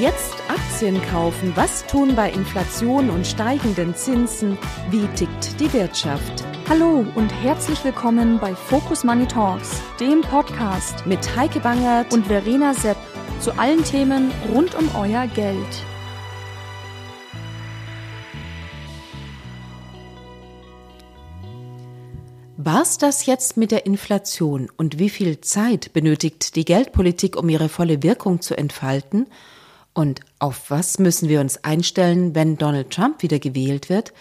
Jetzt Aktien kaufen. Was tun bei Inflation und steigenden Zinsen? Wie tickt die Wirtschaft? Hallo und herzlich willkommen bei Focus Money Talks, dem Podcast mit Heike Bangert und Verena Sepp zu allen Themen rund um euer Geld. War's das jetzt mit der Inflation und wie viel Zeit benötigt die Geldpolitik, um ihre volle Wirkung zu entfalten? Und auf was müssen wir uns einstellen, wenn Donald Trump wieder gewählt wird?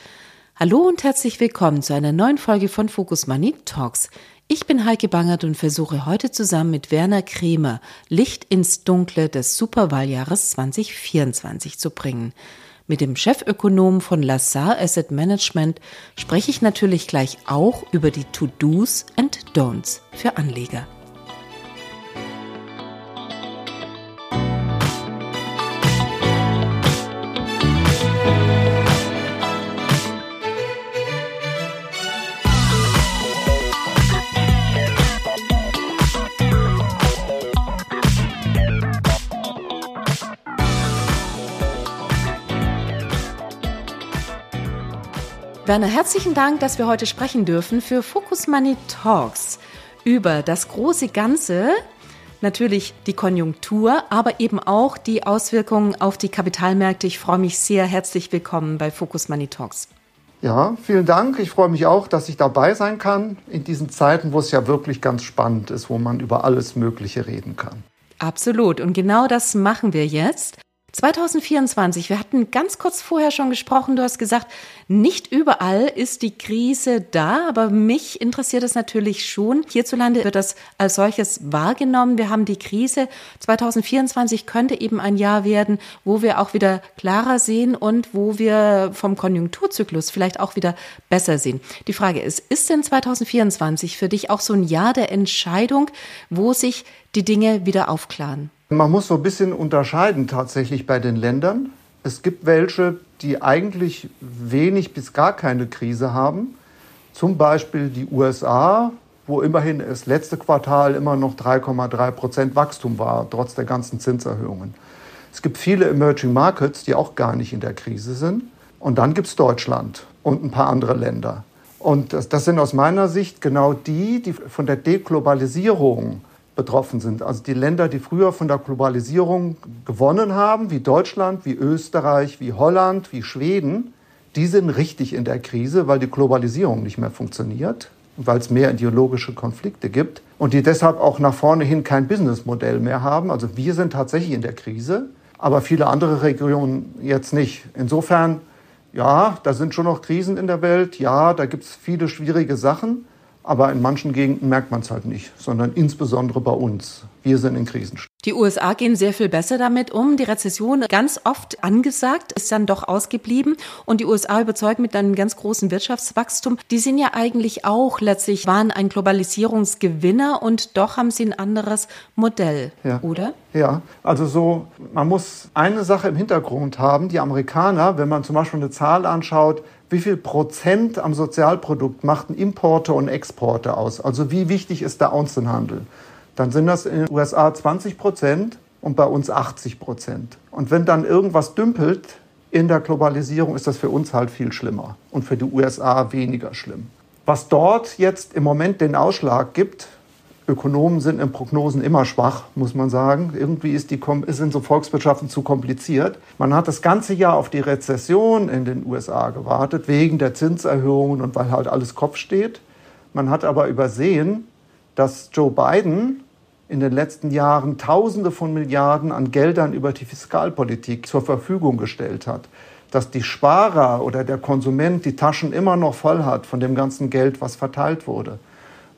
Hallo und herzlich willkommen zu einer neuen Folge von Focus Money Talks. Ich bin Heike Bangert und versuche heute zusammen mit Werner Kremer Licht ins Dunkle des Superwahljahres 2024 zu bringen. Mit dem Chefökonom von Lazar Asset Management spreche ich natürlich gleich auch über die To-Dos and Don'ts für Anleger. Werner, herzlichen Dank, dass wir heute sprechen dürfen für Focus Money Talks über das große Ganze, natürlich die Konjunktur, aber eben auch die Auswirkungen auf die Kapitalmärkte. Ich freue mich sehr. Herzlich willkommen bei Focus Money Talks. Ja, vielen Dank. Ich freue mich auch, dass ich dabei sein kann in diesen Zeiten, wo es ja wirklich ganz spannend ist, wo man über alles Mögliche reden kann. Absolut. Und genau das machen wir jetzt. 2024, wir hatten ganz kurz vorher schon gesprochen, du hast gesagt, nicht überall ist die Krise da, aber mich interessiert es natürlich schon. Hierzulande wird das als solches wahrgenommen. Wir haben die Krise. 2024 könnte eben ein Jahr werden, wo wir auch wieder klarer sehen und wo wir vom Konjunkturzyklus vielleicht auch wieder besser sehen. Die Frage ist, ist denn 2024 für dich auch so ein Jahr der Entscheidung, wo sich die Dinge wieder aufklaren? Man muss so ein bisschen unterscheiden tatsächlich bei den Ländern. Es gibt welche, die eigentlich wenig bis gar keine Krise haben. Zum Beispiel die USA, wo immerhin das letzte Quartal immer noch 3,3 Prozent Wachstum war, trotz der ganzen Zinserhöhungen. Es gibt viele Emerging Markets, die auch gar nicht in der Krise sind. Und dann gibt es Deutschland und ein paar andere Länder. Und das, das sind aus meiner Sicht genau die, die von der Deglobalisierung betroffen sind. Also die Länder, die früher von der Globalisierung gewonnen haben, wie Deutschland, wie Österreich, wie Holland, wie Schweden, die sind richtig in der Krise, weil die Globalisierung nicht mehr funktioniert, weil es mehr ideologische Konflikte gibt und die deshalb auch nach vorne hin kein Businessmodell mehr haben. Also wir sind tatsächlich in der Krise, aber viele andere Regionen jetzt nicht. Insofern, ja, da sind schon noch Krisen in der Welt, ja, da gibt es viele schwierige Sachen. Aber in manchen Gegenden merkt man es halt nicht, sondern insbesondere bei uns. Wir sind in Krisen. Die USA gehen sehr viel besser damit um. Die Rezession ganz oft angesagt, ist dann doch ausgeblieben. Und die USA überzeugen mit einem ganz großen Wirtschaftswachstum. Die sind ja eigentlich auch letztlich, waren ein Globalisierungsgewinner und doch haben sie ein anderes Modell, ja. oder? Ja, also so, man muss eine Sache im Hintergrund haben. Die Amerikaner, wenn man zum Beispiel eine Zahl anschaut, wie viel Prozent am Sozialprodukt machten Importe und Exporte aus? Also wie wichtig ist der Außenhandel? Dann sind das in den USA 20 Prozent und bei uns 80 Prozent. Und wenn dann irgendwas dümpelt in der Globalisierung, ist das für uns halt viel schlimmer und für die USA weniger schlimm. Was dort jetzt im Moment den Ausschlag gibt, Ökonomen sind in Prognosen immer schwach, muss man sagen. Irgendwie ist die, sind so Volkswirtschaften zu kompliziert. Man hat das ganze Jahr auf die Rezession in den USA gewartet, wegen der Zinserhöhungen und weil halt alles Kopf steht. Man hat aber übersehen, dass Joe Biden in den letzten Jahren Tausende von Milliarden an Geldern über die Fiskalpolitik zur Verfügung gestellt hat. Dass die Sparer oder der Konsument die Taschen immer noch voll hat von dem ganzen Geld, was verteilt wurde.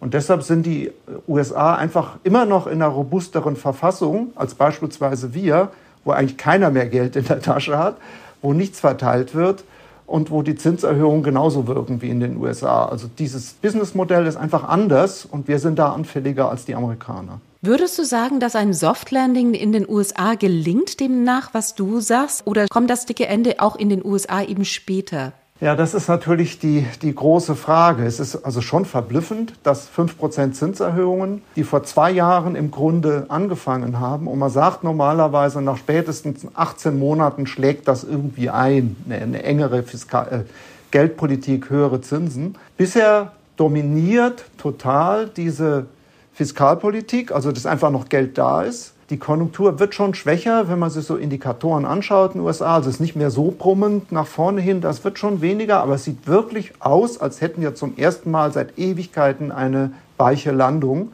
Und deshalb sind die USA einfach immer noch in einer robusteren Verfassung als beispielsweise wir, wo eigentlich keiner mehr Geld in der Tasche hat, wo nichts verteilt wird und wo die Zinserhöhungen genauso wirken wie in den USA. Also dieses Businessmodell ist einfach anders und wir sind da anfälliger als die Amerikaner. Würdest du sagen, dass ein Softlanding in den USA gelingt, demnach, was du sagst? Oder kommt das dicke Ende auch in den USA eben später? Ja, das ist natürlich die, die große Frage. Es ist also schon verblüffend, dass 5% Zinserhöhungen, die vor zwei Jahren im Grunde angefangen haben, und man sagt normalerweise, nach spätestens 18 Monaten schlägt das irgendwie ein, eine, eine engere Fiskal äh, Geldpolitik, höhere Zinsen. Bisher dominiert total diese Fiskalpolitik, also dass einfach noch Geld da ist. Die Konjunktur wird schon schwächer, wenn man sich so Indikatoren anschaut in den USA. Also es ist nicht mehr so brummend nach vorne hin, das wird schon weniger, aber es sieht wirklich aus, als hätten wir zum ersten Mal seit Ewigkeiten eine weiche Landung.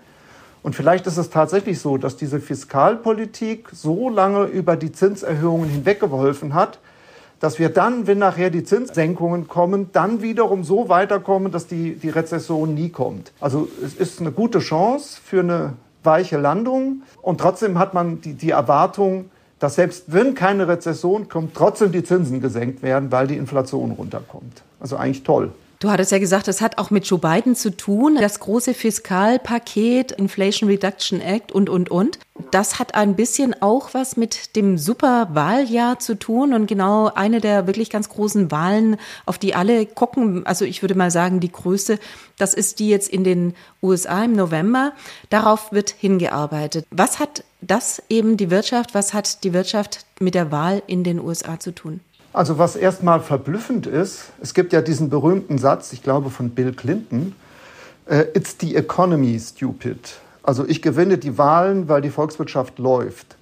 Und vielleicht ist es tatsächlich so, dass diese Fiskalpolitik so lange über die Zinserhöhungen hinweggeholfen hat, dass wir dann, wenn nachher die Zinssenkungen kommen, dann wiederum so weiterkommen, dass die, die Rezession nie kommt. Also es ist eine gute Chance für eine weiche Landung. Und trotzdem hat man die, die Erwartung, dass selbst wenn keine Rezession kommt, trotzdem die Zinsen gesenkt werden, weil die Inflation runterkommt. Also eigentlich toll. Du hattest ja gesagt, es hat auch mit Joe Biden zu tun, das große Fiskalpaket, Inflation Reduction Act und, und, und. Das hat ein bisschen auch was mit dem Superwahljahr zu tun und genau eine der wirklich ganz großen Wahlen, auf die alle gucken. Also ich würde mal sagen, die größte, das ist die jetzt in den USA im November. Darauf wird hingearbeitet. Was hat das eben die Wirtschaft, was hat die Wirtschaft mit der Wahl in den USA zu tun? Also was erstmal verblüffend ist, es gibt ja diesen berühmten Satz, ich glaube von Bill Clinton, äh, It's the economy, stupid. Also ich gewinne die Wahlen, weil die Volkswirtschaft läuft.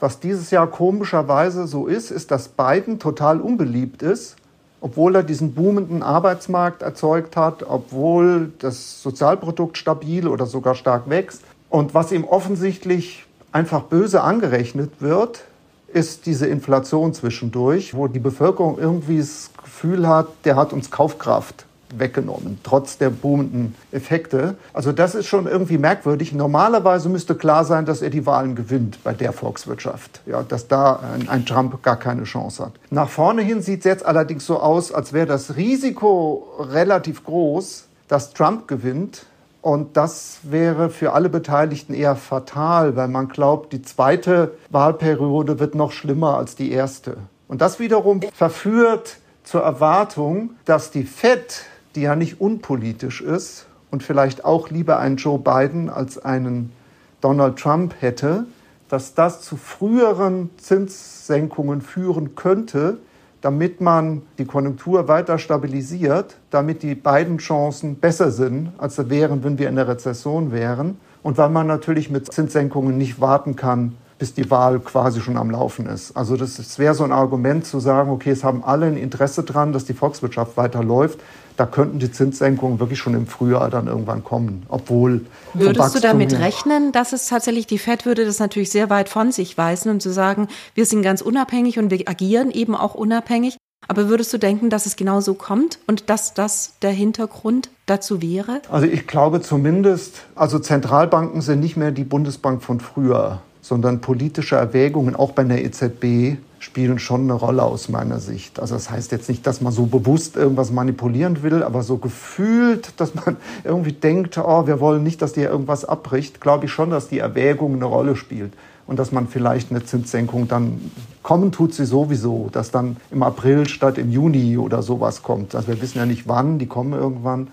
Was dieses Jahr komischerweise so ist, ist, dass Biden total unbeliebt ist, obwohl er diesen boomenden Arbeitsmarkt erzeugt hat, obwohl das Sozialprodukt stabil oder sogar stark wächst. Und was ihm offensichtlich einfach böse angerechnet wird, ist diese Inflation zwischendurch, wo die Bevölkerung irgendwie das Gefühl hat, der hat uns Kaufkraft weggenommen, trotz der boomenden Effekte. Also das ist schon irgendwie merkwürdig. Normalerweise müsste klar sein, dass er die Wahlen gewinnt bei der Volkswirtschaft, ja, dass da ein, ein Trump gar keine Chance hat. Nach vorne hin sieht es jetzt allerdings so aus, als wäre das Risiko relativ groß, dass Trump gewinnt, und das wäre für alle Beteiligten eher fatal, weil man glaubt, die zweite Wahlperiode wird noch schlimmer als die erste. Und das wiederum verführt zur Erwartung, dass die Fed, die ja nicht unpolitisch ist und vielleicht auch lieber einen Joe Biden als einen Donald Trump hätte, dass das zu früheren Zinssenkungen führen könnte, damit man die Konjunktur weiter stabilisiert, damit die beiden Chancen besser sind, als sie wären, wenn wir in der Rezession wären. Und weil man natürlich mit Zinssenkungen nicht warten kann, bis die Wahl quasi schon am Laufen ist. Also das, das wäre so ein Argument zu sagen, okay, es haben alle ein Interesse daran, dass die Volkswirtschaft weiterläuft da könnten die Zinssenkungen wirklich schon im Frühjahr dann irgendwann kommen, obwohl. Würdest du damit rechnen, dass es tatsächlich, die FED würde das natürlich sehr weit von sich weisen und zu sagen, wir sind ganz unabhängig und wir agieren eben auch unabhängig. Aber würdest du denken, dass es genau so kommt und dass das der Hintergrund dazu wäre? Also ich glaube zumindest, also Zentralbanken sind nicht mehr die Bundesbank von früher, sondern politische Erwägungen, auch bei der EZB, spielen schon eine Rolle aus meiner Sicht. Also das heißt jetzt nicht, dass man so bewusst irgendwas manipulieren will, aber so gefühlt, dass man irgendwie denkt, oh, wir wollen nicht, dass dir irgendwas abbricht, glaube ich schon, dass die Erwägung eine Rolle spielt und dass man vielleicht eine Zinssenkung dann kommen tut sie sowieso, dass dann im April statt im Juni oder sowas kommt. Also wir wissen ja nicht wann, die kommen irgendwann,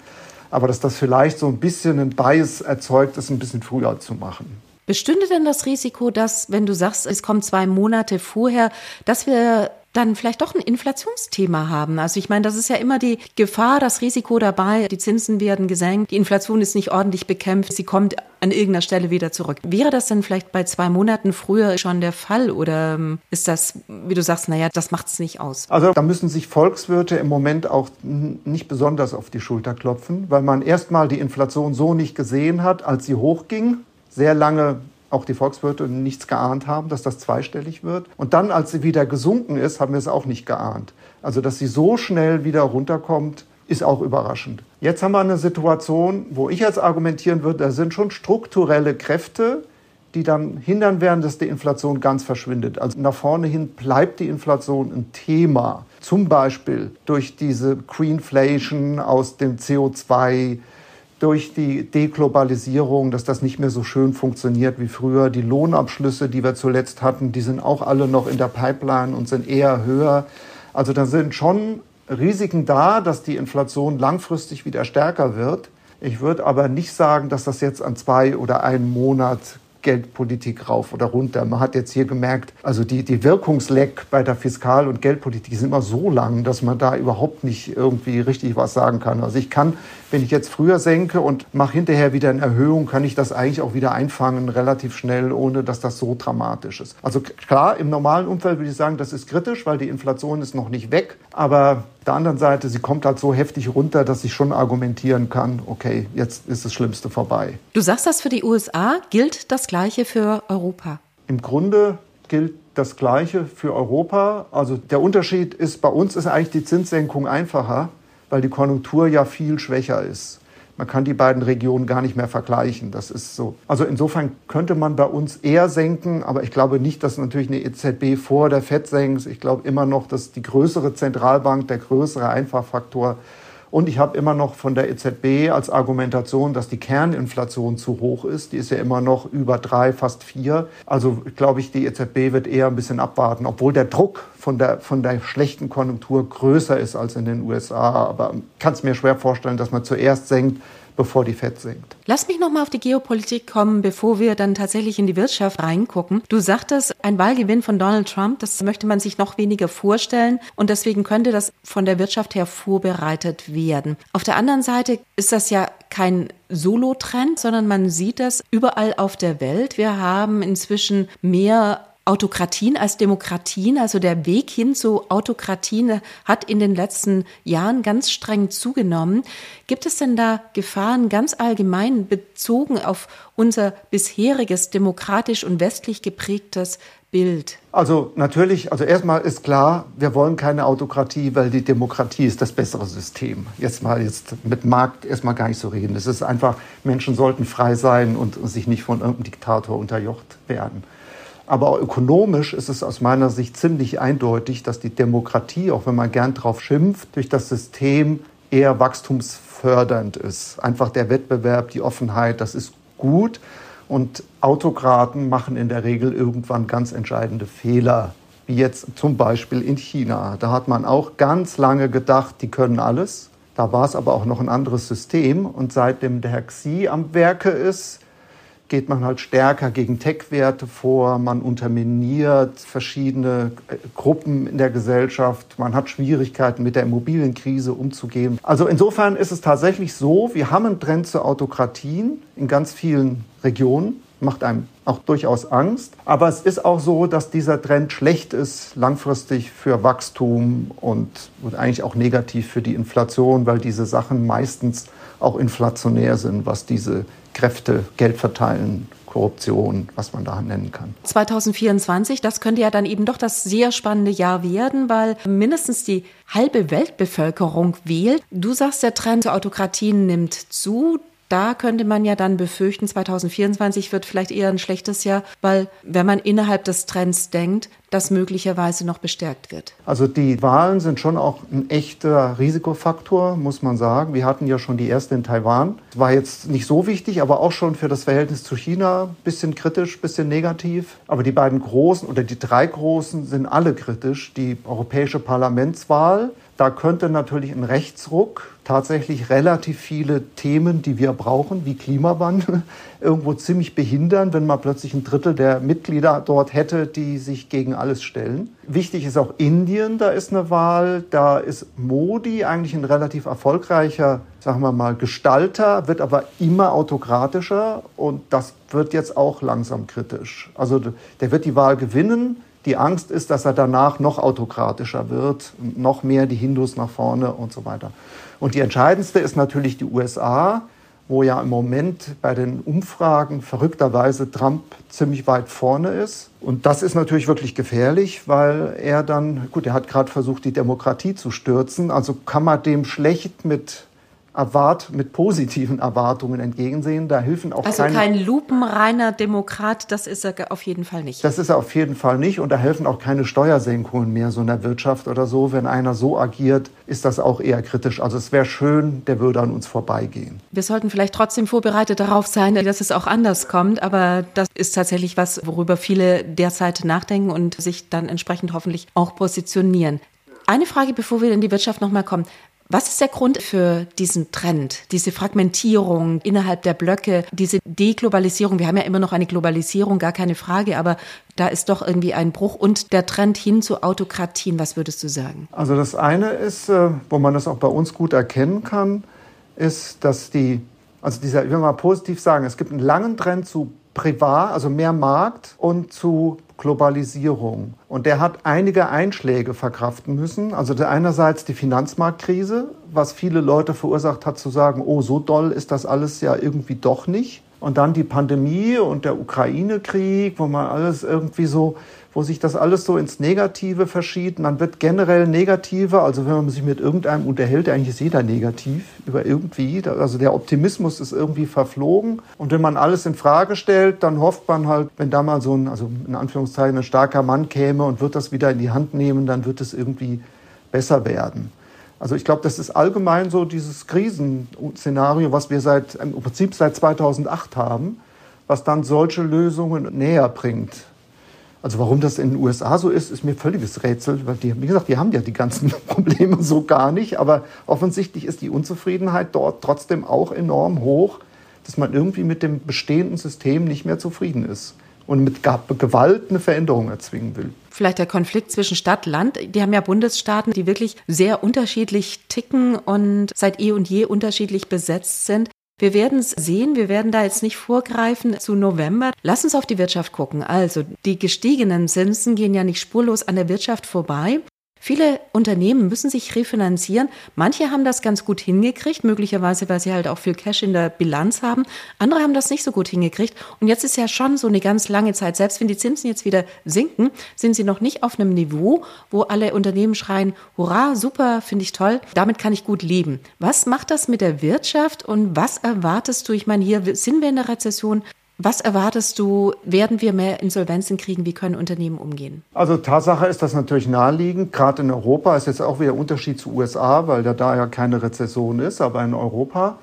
aber dass das vielleicht so ein bisschen ein Bias erzeugt, es ein bisschen früher zu machen. Bestünde denn das Risiko, dass, wenn du sagst, es kommt zwei Monate vorher, dass wir dann vielleicht doch ein Inflationsthema haben. Also ich meine, das ist ja immer die Gefahr, das Risiko dabei, die Zinsen werden gesenkt, die Inflation ist nicht ordentlich bekämpft, sie kommt an irgendeiner Stelle wieder zurück. Wäre das denn vielleicht bei zwei Monaten früher schon der Fall oder ähm, ist das, wie du sagst, naja, das macht es nicht aus? Also da müssen sich Volkswirte im Moment auch nicht besonders auf die Schulter klopfen, weil man erstmal die Inflation so nicht gesehen hat, als sie hochging sehr lange auch die Volkswirte nichts geahnt haben, dass das zweistellig wird. Und dann, als sie wieder gesunken ist, haben wir es auch nicht geahnt. Also, dass sie so schnell wieder runterkommt, ist auch überraschend. Jetzt haben wir eine Situation, wo ich jetzt argumentieren würde, da sind schon strukturelle Kräfte, die dann hindern werden, dass die Inflation ganz verschwindet. Also nach vorne hin bleibt die Inflation ein Thema. Zum Beispiel durch diese Greenflation aus dem CO2, durch die Deglobalisierung, dass das nicht mehr so schön funktioniert wie früher. Die Lohnabschlüsse, die wir zuletzt hatten, die sind auch alle noch in der Pipeline und sind eher höher. Also da sind schon Risiken da, dass die Inflation langfristig wieder stärker wird. Ich würde aber nicht sagen, dass das jetzt an zwei oder einen Monat Geldpolitik rauf oder runter. Man hat jetzt hier gemerkt, also die, die Wirkungsleck bei der Fiskal- und Geldpolitik sind immer so lang, dass man da überhaupt nicht irgendwie richtig was sagen kann. Also ich kann, wenn ich jetzt früher senke und mache hinterher wieder eine Erhöhung, kann ich das eigentlich auch wieder einfangen, relativ schnell, ohne dass das so dramatisch ist. Also klar, im normalen Umfeld würde ich sagen, das ist kritisch, weil die Inflation ist noch nicht weg. Aber der anderen Seite, sie kommt halt so heftig runter, dass ich schon argumentieren kann, okay, jetzt ist das Schlimmste vorbei. Du sagst das für die USA, gilt das Gleiche für Europa? Im Grunde gilt das Gleiche für Europa. Also der Unterschied ist, bei uns ist eigentlich die Zinssenkung einfacher, weil die Konjunktur ja viel schwächer ist. Man kann die beiden Regionen gar nicht mehr vergleichen. Das ist so. Also insofern könnte man bei uns eher senken, aber ich glaube nicht, dass natürlich eine EZB vor der FED senkt. Ich glaube immer noch, dass die größere Zentralbank, der größere Einfachfaktor und ich habe immer noch von der EZB als Argumentation, dass die Kerninflation zu hoch ist. Die ist ja immer noch über drei, fast vier. Also glaube ich, die EZB wird eher ein bisschen abwarten, obwohl der Druck von der, von der schlechten Konjunktur größer ist als in den USA. Aber kann es mir schwer vorstellen, dass man zuerst senkt, bevor die Fed sinkt. Lass mich noch mal auf die Geopolitik kommen, bevor wir dann tatsächlich in die Wirtschaft reingucken. Du sagtest, ein Wahlgewinn von Donald Trump, das möchte man sich noch weniger vorstellen und deswegen könnte das von der Wirtschaft her vorbereitet werden. Auf der anderen Seite ist das ja kein Solo-Trend, sondern man sieht das überall auf der Welt. Wir haben inzwischen mehr Autokratien als Demokratien, also der Weg hin zu Autokratien hat in den letzten Jahren ganz streng zugenommen. Gibt es denn da Gefahren ganz allgemein bezogen auf unser bisheriges demokratisch und westlich geprägtes Bild? Also natürlich, also erstmal ist klar, wir wollen keine Autokratie, weil die Demokratie ist das bessere System. Jetzt mal jetzt mit Markt erstmal gar nicht so reden. Es ist einfach, Menschen sollten frei sein und sich nicht von irgendeinem Diktator unterjocht werden. Aber auch ökonomisch ist es aus meiner Sicht ziemlich eindeutig, dass die Demokratie, auch wenn man gern drauf schimpft, durch das System eher wachstumsfördernd ist. Einfach der Wettbewerb, die Offenheit, das ist gut. Und Autokraten machen in der Regel irgendwann ganz entscheidende Fehler, wie jetzt zum Beispiel in China. Da hat man auch ganz lange gedacht, die können alles. Da war es aber auch noch ein anderes System. Und seitdem der Herr Xi am Werke ist, geht man halt stärker gegen Tech-Werte vor, man unterminiert verschiedene äh, Gruppen in der Gesellschaft, man hat Schwierigkeiten mit der Immobilienkrise umzugehen. Also insofern ist es tatsächlich so, wir haben einen Trend zu Autokratien in ganz vielen Regionen, macht einem auch durchaus Angst. Aber es ist auch so, dass dieser Trend schlecht ist langfristig für Wachstum und, und eigentlich auch negativ für die Inflation, weil diese Sachen meistens auch inflationär sind, was diese Kräfte, Geld verteilen, Korruption, was man da nennen kann. 2024, das könnte ja dann eben doch das sehr spannende Jahr werden, weil mindestens die halbe Weltbevölkerung wählt. Du sagst, der Trend zur Autokratie nimmt zu. Da könnte man ja dann befürchten, 2024 wird vielleicht eher ein schlechtes Jahr, weil wenn man innerhalb des Trends denkt, das möglicherweise noch bestärkt wird. Also die Wahlen sind schon auch ein echter Risikofaktor, muss man sagen. Wir hatten ja schon die erste in Taiwan. War jetzt nicht so wichtig, aber auch schon für das Verhältnis zu China ein bisschen kritisch, ein bisschen negativ. Aber die beiden großen oder die drei großen sind alle kritisch. Die europäische Parlamentswahl da könnte natürlich ein Rechtsruck tatsächlich relativ viele Themen, die wir brauchen, wie Klimawandel, irgendwo ziemlich behindern, wenn man plötzlich ein Drittel der Mitglieder dort hätte, die sich gegen alles stellen. Wichtig ist auch Indien, da ist eine Wahl, da ist Modi eigentlich ein relativ erfolgreicher, sagen wir mal, Gestalter, wird aber immer autokratischer und das wird jetzt auch langsam kritisch. Also der wird die Wahl gewinnen, die Angst ist, dass er danach noch autokratischer wird, noch mehr die Hindus nach vorne und so weiter. Und die entscheidendste ist natürlich die USA, wo ja im Moment bei den Umfragen verrückterweise Trump ziemlich weit vorne ist. Und das ist natürlich wirklich gefährlich, weil er dann, gut, er hat gerade versucht, die Demokratie zu stürzen. Also kann man dem schlecht mit erwart mit positiven Erwartungen entgegensehen. Da helfen auch also keine, kein lupenreiner Demokrat, das ist er auf jeden Fall nicht. Das ist er auf jeden Fall nicht und da helfen auch keine Steuersenkungen mehr so in der Wirtschaft oder so. Wenn einer so agiert, ist das auch eher kritisch. Also es wäre schön, der würde an uns vorbeigehen. Wir sollten vielleicht trotzdem vorbereitet darauf sein, dass es auch anders kommt, aber das ist tatsächlich was, worüber viele derzeit nachdenken und sich dann entsprechend hoffentlich auch positionieren. Eine Frage, bevor wir in die Wirtschaft nochmal kommen. Was ist der Grund für diesen Trend, diese Fragmentierung innerhalb der Blöcke, diese Deglobalisierung? Wir haben ja immer noch eine Globalisierung, gar keine Frage, aber da ist doch irgendwie ein Bruch und der Trend hin zu Autokratien. Was würdest du sagen? Also das eine ist, äh, wo man das auch bei uns gut erkennen kann, ist, dass die, also dieser, ich will mal positiv sagen, es gibt einen langen Trend zu privat, also mehr Markt und zu Globalisierung. Und der hat einige Einschläge verkraften müssen. Also einerseits die Finanzmarktkrise, was viele Leute verursacht hat zu sagen, oh, so doll ist das alles ja irgendwie doch nicht. Und dann die Pandemie und der Ukraine-Krieg, wo man alles irgendwie so wo sich das alles so ins Negative verschiebt. Man wird generell negativer, also wenn man sich mit irgendeinem unterhält, eigentlich ist jeder negativ über irgendwie. Also der Optimismus ist irgendwie verflogen. Und wenn man alles in Frage stellt, dann hofft man halt, wenn da mal so ein, also in Anführungszeichen ein starker Mann käme und wird das wieder in die Hand nehmen, dann wird es irgendwie besser werden. Also ich glaube, das ist allgemein so dieses Krisenszenario, was wir seit im Prinzip seit 2008 haben, was dann solche Lösungen näher bringt. Also warum das in den USA so ist, ist mir völliges Rätsel, weil die, wie gesagt, die haben ja die ganzen Probleme so gar nicht. Aber offensichtlich ist die Unzufriedenheit dort trotzdem auch enorm hoch, dass man irgendwie mit dem bestehenden System nicht mehr zufrieden ist und mit Gewalt eine Veränderung erzwingen will. Vielleicht der Konflikt zwischen Stadt, Land. Die haben ja Bundesstaaten, die wirklich sehr unterschiedlich ticken und seit eh und je unterschiedlich besetzt sind. Wir werden es sehen, wir werden da jetzt nicht vorgreifen zu November. Lass uns auf die Wirtschaft gucken. Also die gestiegenen Zinsen gehen ja nicht spurlos an der Wirtschaft vorbei. Viele Unternehmen müssen sich refinanzieren. Manche haben das ganz gut hingekriegt, möglicherweise, weil sie halt auch viel Cash in der Bilanz haben. Andere haben das nicht so gut hingekriegt. Und jetzt ist ja schon so eine ganz lange Zeit, selbst wenn die Zinsen jetzt wieder sinken, sind sie noch nicht auf einem Niveau, wo alle Unternehmen schreien, hurra, super, finde ich toll, damit kann ich gut leben. Was macht das mit der Wirtschaft und was erwartest du? Ich meine, hier sind wir in der Rezession. Was erwartest du, werden wir mehr Insolvenzen kriegen? Wie können Unternehmen umgehen? Also Tatsache ist das natürlich naheliegend. Gerade in Europa ist jetzt auch wieder Unterschied zu USA, weil da, da ja keine Rezession ist. Aber in Europa,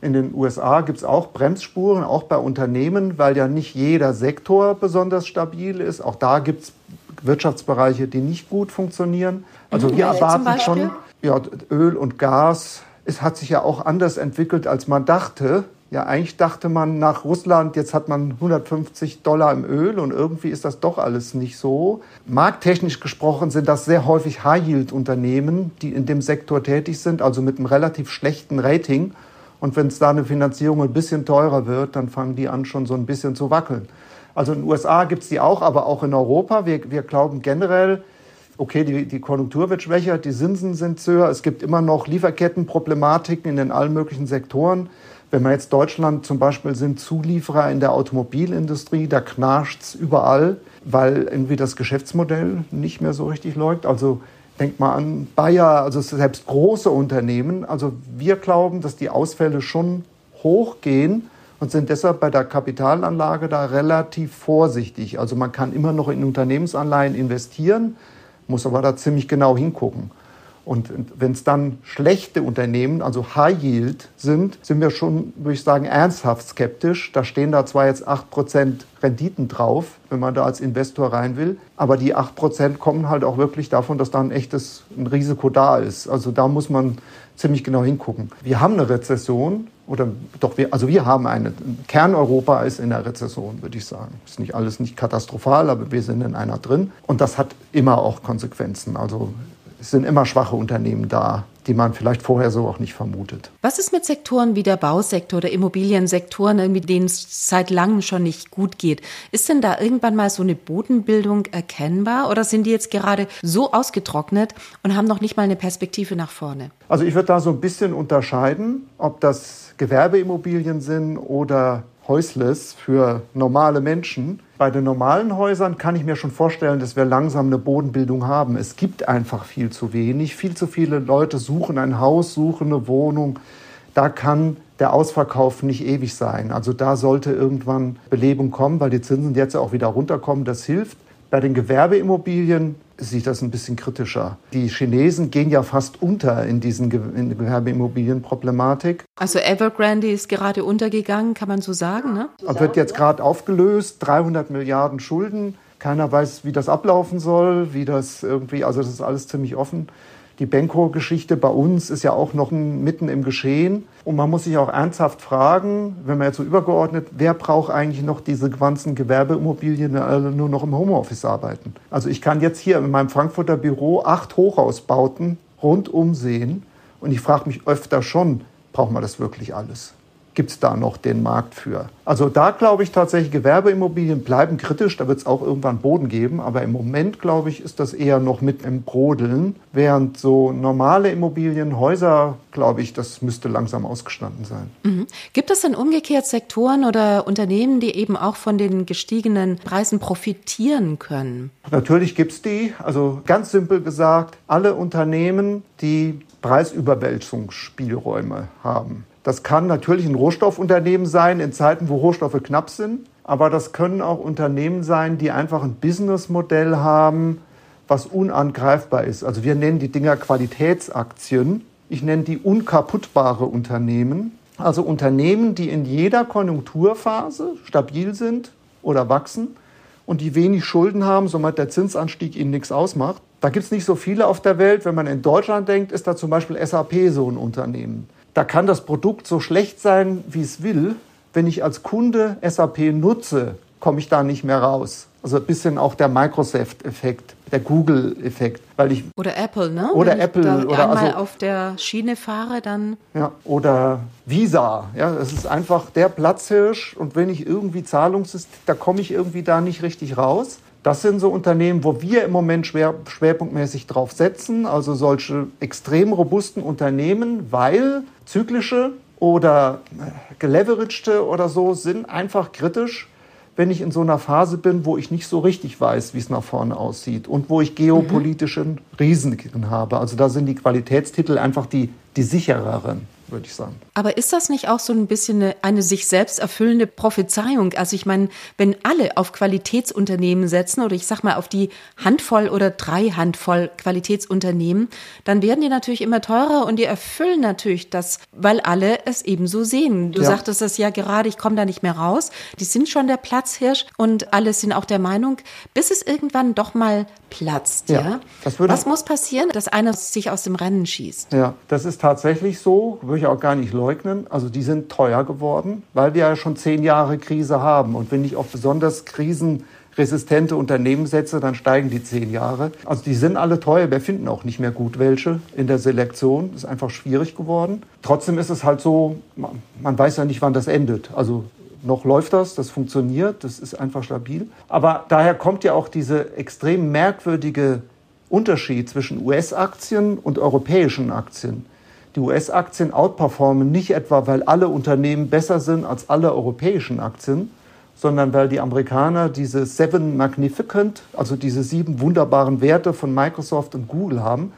in den USA gibt es auch Bremsspuren, auch bei Unternehmen, weil ja nicht jeder Sektor besonders stabil ist. Auch da gibt es Wirtschaftsbereiche, die nicht gut funktionieren. Also mhm, wir erwarten schon, ja, Öl und Gas, es hat sich ja auch anders entwickelt, als man dachte. Ja, eigentlich dachte man nach Russland, jetzt hat man 150 Dollar im Öl und irgendwie ist das doch alles nicht so. Markttechnisch gesprochen sind das sehr häufig High-Yield-Unternehmen, die in dem Sektor tätig sind, also mit einem relativ schlechten Rating. Und wenn es da eine Finanzierung ein bisschen teurer wird, dann fangen die an, schon so ein bisschen zu wackeln. Also in den USA gibt es die auch, aber auch in Europa. Wir, wir glauben generell, okay, die, die Konjunktur wird schwächer, die Zinsen sind höher, es gibt immer noch Lieferkettenproblematiken in den allen möglichen Sektoren. Wenn man jetzt Deutschland zum Beispiel sind Zulieferer in der Automobilindustrie, da knarscht es überall, weil irgendwie das Geschäftsmodell nicht mehr so richtig läuft. Also denkt mal an Bayer, also selbst große Unternehmen. Also wir glauben, dass die Ausfälle schon hochgehen und sind deshalb bei der Kapitalanlage da relativ vorsichtig. Also man kann immer noch in Unternehmensanleihen investieren, muss aber da ziemlich genau hingucken. Und wenn es dann schlechte Unternehmen, also High Yield sind, sind wir schon, würde ich sagen, ernsthaft skeptisch. Da stehen da zwar jetzt 8% Renditen drauf, wenn man da als Investor rein will, aber die 8% kommen halt auch wirklich davon, dass da ein echtes ein Risiko da ist. Also da muss man ziemlich genau hingucken. Wir haben eine Rezession, oder doch, wir, also wir haben eine. Kerneuropa ist in der Rezession, würde ich sagen. Ist nicht alles nicht katastrophal, aber wir sind in einer drin. Und das hat immer auch Konsequenzen. Also es sind immer schwache Unternehmen da, die man vielleicht vorher so auch nicht vermutet. Was ist mit Sektoren wie der Bausektor oder Immobiliensektoren, mit denen es seit langem schon nicht gut geht? Ist denn da irgendwann mal so eine Bodenbildung erkennbar oder sind die jetzt gerade so ausgetrocknet und haben noch nicht mal eine Perspektive nach vorne? Also ich würde da so ein bisschen unterscheiden, ob das Gewerbeimmobilien sind oder Häusles für normale Menschen. Bei den normalen Häusern kann ich mir schon vorstellen, dass wir langsam eine Bodenbildung haben. Es gibt einfach viel zu wenig. Viel zu viele Leute suchen ein Haus, suchen eine Wohnung. Da kann der Ausverkauf nicht ewig sein. Also da sollte irgendwann Belebung kommen, weil die Zinsen jetzt auch wieder runterkommen. Das hilft. Bei den Gewerbeimmobilien sieht das ein bisschen kritischer. Die Chinesen gehen ja fast unter in diesen Gewerbeimmobilienproblematik. Also Evergrande ist gerade untergegangen, kann man so sagen, ne? Wird jetzt gerade aufgelöst, 300 Milliarden Schulden Keiner weiß, wie das ablaufen soll, wie das irgendwie, also das ist alles ziemlich offen. Die Benko-Geschichte bei uns ist ja auch noch mitten im Geschehen. Und man muss sich auch ernsthaft fragen, wenn man jetzt so übergeordnet, wer braucht eigentlich noch diese ganzen Gewerbeimmobilien, die alle nur noch im Homeoffice arbeiten? Also ich kann jetzt hier in meinem Frankfurter Büro acht Hochhausbauten rundum sehen. Und ich frage mich öfter schon, braucht man das wirklich alles? Gibt es da noch den Markt für. Also da glaube ich tatsächlich, Gewerbeimmobilien bleiben kritisch, da wird es auch irgendwann Boden geben, aber im Moment glaube ich, ist das eher noch mit im Brodeln, während so normale Immobilien, Häuser, glaube ich, das müsste langsam ausgestanden sein. Mhm. Gibt es denn umgekehrt Sektoren oder Unternehmen, die eben auch von den gestiegenen Preisen profitieren können? Natürlich gibt es die. Also ganz simpel gesagt, alle Unternehmen, die Preisüberwälzungsspielräume haben. Das kann natürlich ein Rohstoffunternehmen sein in Zeiten, wo Rohstoffe knapp sind. Aber das können auch Unternehmen sein, die einfach ein Businessmodell haben, was unangreifbar ist. Also wir nennen die Dinger Qualitätsaktien. Ich nenne die unkaputtbare Unternehmen. Also Unternehmen, die in jeder Konjunkturphase stabil sind oder wachsen und die wenig Schulden haben, somit der Zinsanstieg ihnen nichts ausmacht. Da gibt es nicht so viele auf der Welt. Wenn man in Deutschland denkt, ist da zum Beispiel SAP so ein Unternehmen. Da kann das Produkt so schlecht sein, wie es will. Wenn ich als Kunde SAP nutze, komme ich da nicht mehr raus. Also ein bisschen auch der Microsoft-Effekt, der Google-Effekt, weil ich oder Apple, ne? Oder Wenn Apple ich oder einmal also, auf der Schiene fahre, dann ja oder Visa, ja, es ist einfach der Platzhirsch und wenn ich irgendwie Zahlungssystem, da komme ich irgendwie da nicht richtig raus. Das sind so Unternehmen, wo wir im Moment schwer, schwerpunktmäßig drauf setzen, also solche extrem robusten Unternehmen, weil zyklische oder äh, geleveragte oder so sind einfach kritisch, wenn ich in so einer Phase bin, wo ich nicht so richtig weiß, wie es nach vorne aussieht und wo ich geopolitischen mhm. Risiken habe. Also da sind die Qualitätstitel einfach die, die sichereren würde ich sagen. Aber ist das nicht auch so ein bisschen eine, eine sich selbst erfüllende Prophezeiung? Also ich meine, wenn alle auf Qualitätsunternehmen setzen oder ich sag mal auf die Handvoll oder drei Handvoll Qualitätsunternehmen, dann werden die natürlich immer teurer und die erfüllen natürlich das, weil alle es ebenso sehen. Du ja. sagtest das ja gerade, ich komme da nicht mehr raus. Die sind schon der Platzhirsch und alle sind auch der Meinung, bis es irgendwann doch mal platzt. Ja, ja? Was muss passieren, dass einer sich aus dem Rennen schießt? Ja, das ist tatsächlich so würde ich auch gar nicht leugnen. Also die sind teuer geworden, weil wir ja schon zehn Jahre Krise haben. Und wenn ich auf besonders krisenresistente Unternehmen setze, dann steigen die zehn Jahre. Also die sind alle teuer. Wir finden auch nicht mehr gut welche in der Selektion. Das ist einfach schwierig geworden. Trotzdem ist es halt so, man weiß ja nicht, wann das endet. Also noch läuft das, das funktioniert, das ist einfach stabil. Aber daher kommt ja auch diese extrem merkwürdige Unterschied zwischen US-Aktien und europäischen Aktien. Die US-Aktien outperformen nicht etwa, weil alle Unternehmen besser sind als alle europäischen Aktien, sondern weil die Amerikaner diese Seven Magnificent, also diese sieben wunderbaren Werte von Microsoft und Google haben.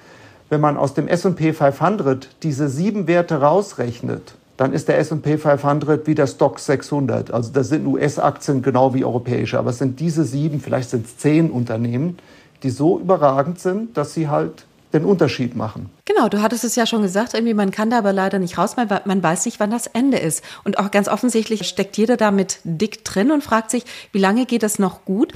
Wenn man aus dem S&P 500 diese sieben Werte rausrechnet, dann ist der S&P 500 wie der Stock 600. Also das sind US-Aktien genau wie europäische. Aber es sind diese sieben, vielleicht sind es zehn Unternehmen, die so überragend sind, dass sie halt den Unterschied machen. Genau, du hattest es ja schon gesagt, irgendwie man kann da aber leider nicht raus, man, man weiß nicht, wann das Ende ist. Und auch ganz offensichtlich steckt jeder damit dick drin und fragt sich, wie lange geht das noch gut?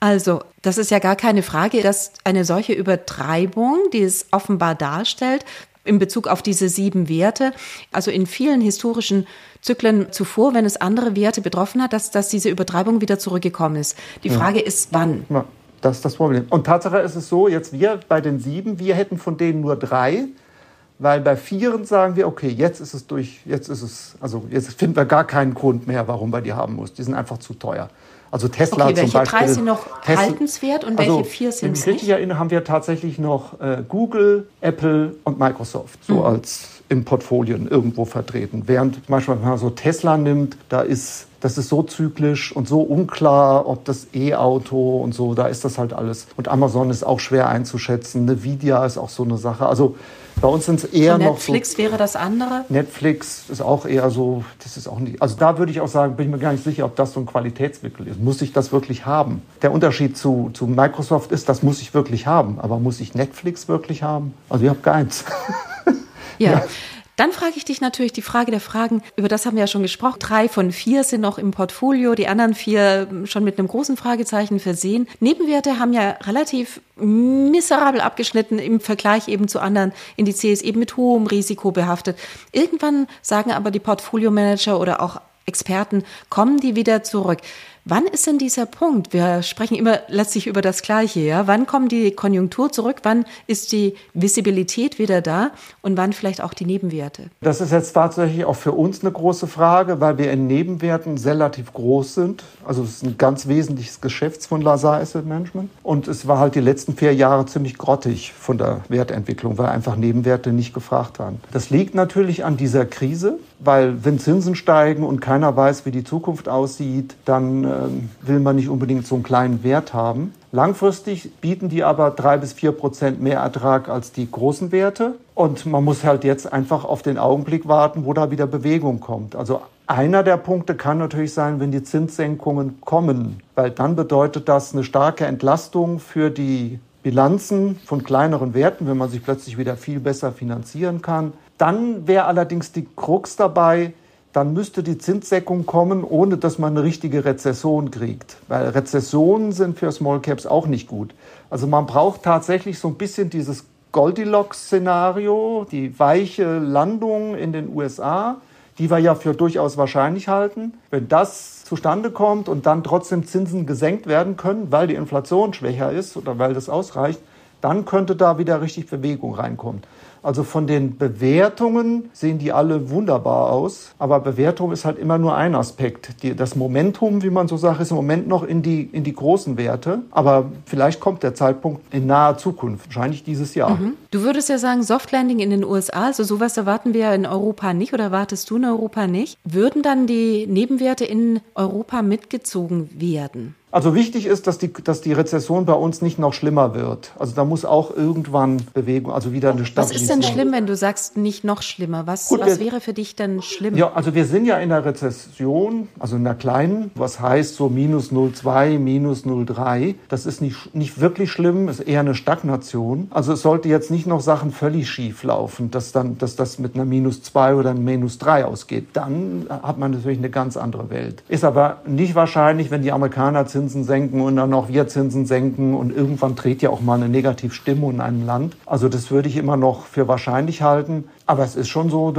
Also, das ist ja gar keine Frage, dass eine solche Übertreibung, die es offenbar darstellt, in Bezug auf diese sieben Werte, also in vielen historischen Zyklen zuvor, wenn es andere Werte betroffen hat, dass, dass diese Übertreibung wieder zurückgekommen ist. Die Frage ja. ist, wann? Ja. Das ist das Problem. Und Tatsache ist es so, jetzt wir bei den sieben, wir hätten von denen nur drei, weil bei vieren sagen wir, okay, jetzt ist es durch, jetzt ist es, also jetzt finden wir gar keinen Grund mehr, warum wir die haben muss. Die sind einfach zu teuer. Also Tesla okay, zum Beispiel. Welche drei sind noch Tesla, haltenswert und also, welche vier sind es nicht? Wenn ich richtig erinnere, haben wir tatsächlich noch äh, Google, Apple und Microsoft so mhm. als im Portfolien irgendwo vertreten. Während Beispiel, wenn man so Tesla nimmt, da ist das ist so zyklisch und so unklar, ob das E-Auto und so, da ist das halt alles. Und Amazon ist auch schwer einzuschätzen. Nvidia ist auch so eine Sache. Also bei uns sind es eher und noch. Netflix so, wäre das andere? Netflix ist auch eher so, das ist auch nicht. Also da würde ich auch sagen, bin ich mir gar nicht sicher, ob das so ein Qualitätswickel ist. Muss ich das wirklich haben? Der Unterschied zu, zu Microsoft ist, das muss ich wirklich haben. Aber muss ich Netflix wirklich haben? Also ich habe keins. ja. ja. Dann frage ich dich natürlich die Frage der Fragen, über das haben wir ja schon gesprochen. Drei von vier sind noch im Portfolio, die anderen vier schon mit einem großen Fragezeichen versehen. Nebenwerte haben ja relativ miserabel abgeschnitten im Vergleich eben zu anderen Indizes, eben mit hohem Risiko behaftet. Irgendwann sagen aber die Portfolio-Manager oder auch Experten, kommen die wieder zurück. Wann ist denn dieser Punkt? Wir sprechen immer letztlich über das Gleiche, ja? Wann kommt die Konjunktur zurück? Wann ist die Visibilität wieder da? Und wann vielleicht auch die Nebenwerte? Das ist jetzt tatsächlich auch für uns eine große Frage, weil wir in Nebenwerten relativ groß sind. Also es ist ein ganz wesentliches Geschäftsfund Lazar Asset Management. Und es war halt die letzten vier Jahre ziemlich grottig von der Wertentwicklung, weil einfach Nebenwerte nicht gefragt waren. Das liegt natürlich an dieser Krise, weil wenn Zinsen steigen und keiner weiß, wie die Zukunft aussieht, dann ähm, will man nicht unbedingt so einen kleinen Wert haben. Langfristig bieten die aber drei bis vier Prozent mehr Ertrag als die großen Werte. Und man muss halt jetzt einfach auf den Augenblick warten, wo da wieder Bewegung kommt. Also einer der Punkte kann natürlich sein, wenn die Zinssenkungen kommen, weil dann bedeutet das eine starke Entlastung für die Bilanzen von kleineren Werten, wenn man sich plötzlich wieder viel besser finanzieren kann. Dann wäre allerdings die Krux dabei, dann müsste die Zinssenkung kommen, ohne dass man eine richtige Rezession kriegt. Weil Rezessionen sind für Small Caps auch nicht gut. Also man braucht tatsächlich so ein bisschen dieses Goldilocks-Szenario, die weiche Landung in den USA, die wir ja für durchaus wahrscheinlich halten. Wenn das zustande kommt und dann trotzdem Zinsen gesenkt werden können, weil die Inflation schwächer ist oder weil das ausreicht, dann könnte da wieder richtig Bewegung reinkommen. Also von den Bewertungen sehen die alle wunderbar aus. Aber Bewertung ist halt immer nur ein Aspekt. Die, das Momentum, wie man so sagt, ist im Moment noch in die, in die großen Werte. Aber vielleicht kommt der Zeitpunkt in naher Zukunft, wahrscheinlich dieses Jahr. Mhm. Du würdest ja sagen, Softlanding in den USA, also sowas erwarten wir in Europa nicht oder erwartest du in Europa nicht. Würden dann die Nebenwerte in Europa mitgezogen werden? Also wichtig ist, dass die, dass die Rezession bei uns nicht noch schlimmer wird. Also da muss auch irgendwann Bewegung, also wieder eine Stabilisierung. Was ist denn schlimm, wenn du sagst, nicht noch schlimmer? Was, Gut, was wir, wäre für dich denn schlimm? Ja, also wir sind ja in der Rezession, also in der kleinen, was heißt so minus 0,2, minus 0,3. Das ist nicht, nicht wirklich schlimm, ist eher eine Stagnation. Also es sollte jetzt nicht noch Sachen völlig schief laufen, dass dann, dass das mit einer minus 2 oder einer minus 3 ausgeht. Dann hat man natürlich eine ganz andere Welt. Ist aber nicht wahrscheinlich, wenn die Amerikaner Zinsen Zinsen senken und dann noch wir Zinsen senken und irgendwann dreht ja auch mal eine Negativstimmung in einem Land. Also das würde ich immer noch für wahrscheinlich halten. Aber es ist schon so,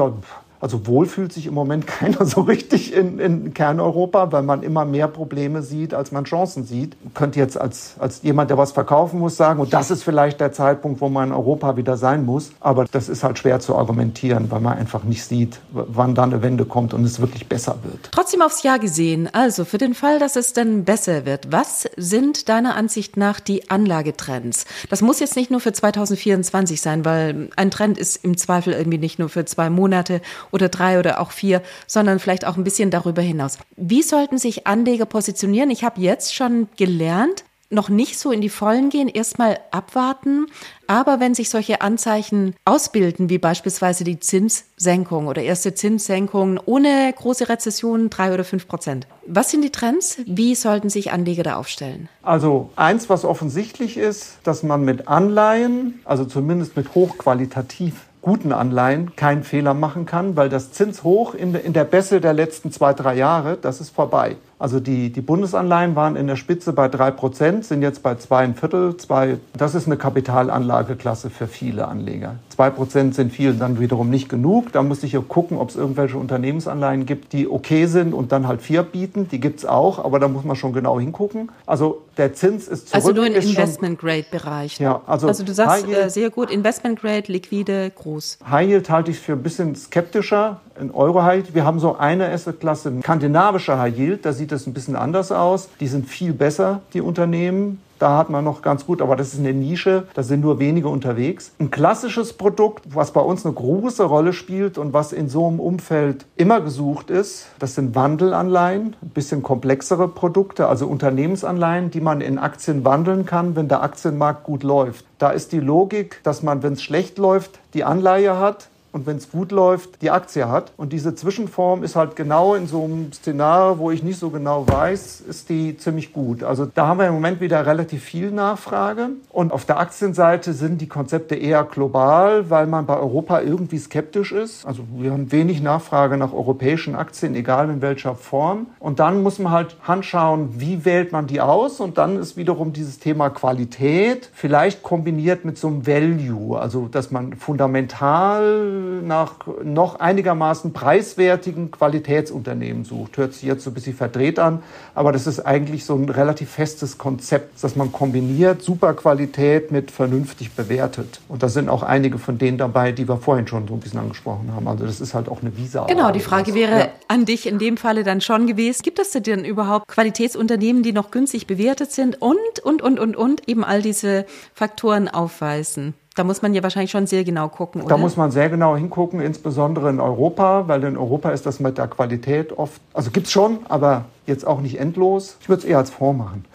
also wohl fühlt sich im Moment keiner so richtig in, in Kerneuropa, weil man immer mehr Probleme sieht, als man Chancen sieht. Man könnte jetzt als, als jemand, der was verkaufen muss, sagen, und das ist vielleicht der Zeitpunkt, wo man in Europa wieder sein muss. Aber das ist halt schwer zu argumentieren, weil man einfach nicht sieht, wann dann eine Wende kommt und es wirklich besser wird. Trotzdem aufs Jahr gesehen, also für den Fall, dass es dann besser wird, was sind deiner Ansicht nach die Anlagetrends? Das muss jetzt nicht nur für 2024 sein, weil ein Trend ist im Zweifel irgendwie nicht nur für zwei Monate oder drei oder auch vier, sondern vielleicht auch ein bisschen darüber hinaus. Wie sollten sich Anleger positionieren? Ich habe jetzt schon gelernt, noch nicht so in die Vollen gehen, erstmal abwarten. Aber wenn sich solche Anzeichen ausbilden, wie beispielsweise die Zinssenkung oder erste Zinssenkungen ohne große Rezessionen, drei oder fünf Prozent. Was sind die Trends? Wie sollten sich Anleger da aufstellen? Also eins, was offensichtlich ist, dass man mit Anleihen, also zumindest mit hochqualitativ guten Anleihen keinen Fehler machen kann, weil das Zinshoch in, in der Bässe der letzten zwei, drei Jahre, das ist vorbei. Also die, die Bundesanleihen waren in der Spitze bei drei Prozent, sind jetzt bei zweieinviertel. Zwei, das ist eine Kapitalanlageklasse für viele Anleger. Zwei Prozent sind vielen dann wiederum nicht genug. Da muss ich ja gucken, ob es irgendwelche Unternehmensanleihen gibt, die okay sind und dann halt vier bieten. Die gibt es auch, aber da muss man schon genau hingucken. Also der Zins ist zurück. Also nur im Investment-Grade-Bereich. Ja, also, also du sagst äh, sehr gut, Investment-Grade, liquide, groß. High Yield halte ich für ein bisschen skeptischer in Euro High Yield. Wir haben so eine Assetklasse, skandinavischer High Yield, da sieht es ein bisschen anders aus. Die sind viel besser, die Unternehmen. Da hat man noch ganz gut, aber das ist eine Nische, da sind nur wenige unterwegs. Ein klassisches Produkt, was bei uns eine große Rolle spielt und was in so einem Umfeld immer gesucht ist, das sind Wandelanleihen, ein bisschen komplexere Produkte, also Unternehmensanleihen, die man in Aktien wandeln kann, wenn der Aktienmarkt gut läuft. Da ist die Logik, dass man, wenn es schlecht läuft, die Anleihe hat und wenn es gut läuft, die Aktie hat. Und diese Zwischenform ist halt genau in so einem Szenario, wo ich nicht so genau weiß, ist die ziemlich gut. Also da haben wir im Moment wieder relativ viel Nachfrage. Und auf der Aktienseite sind die Konzepte eher global, weil man bei Europa irgendwie skeptisch ist. Also wir haben wenig Nachfrage nach europäischen Aktien, egal in welcher Form. Und dann muss man halt anschauen, wie wählt man die aus. Und dann ist wiederum dieses Thema Qualität, vielleicht kombiniert mit so einem Value, also dass man fundamental nach noch einigermaßen preiswertigen Qualitätsunternehmen sucht. Hört sich jetzt so ein bisschen verdreht an, aber das ist eigentlich so ein relativ festes Konzept, dass man kombiniert super Qualität mit vernünftig bewertet. Und da sind auch einige von denen dabei, die wir vorhin schon so ein bisschen angesprochen haben. Also das ist halt auch eine Visa. Genau, die Frage wäre ja. an dich in dem Falle dann schon gewesen. Gibt es denn überhaupt Qualitätsunternehmen, die noch günstig bewertet sind und, und, und, und, und eben all diese Faktoren aufweisen? Da muss man ja wahrscheinlich schon sehr genau gucken. Oder? Da muss man sehr genau hingucken, insbesondere in Europa, weil in Europa ist das mit der Qualität oft, also gibt es schon, aber jetzt auch nicht endlos. Ich würde es eher als Fonds machen.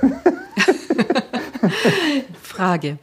Frage.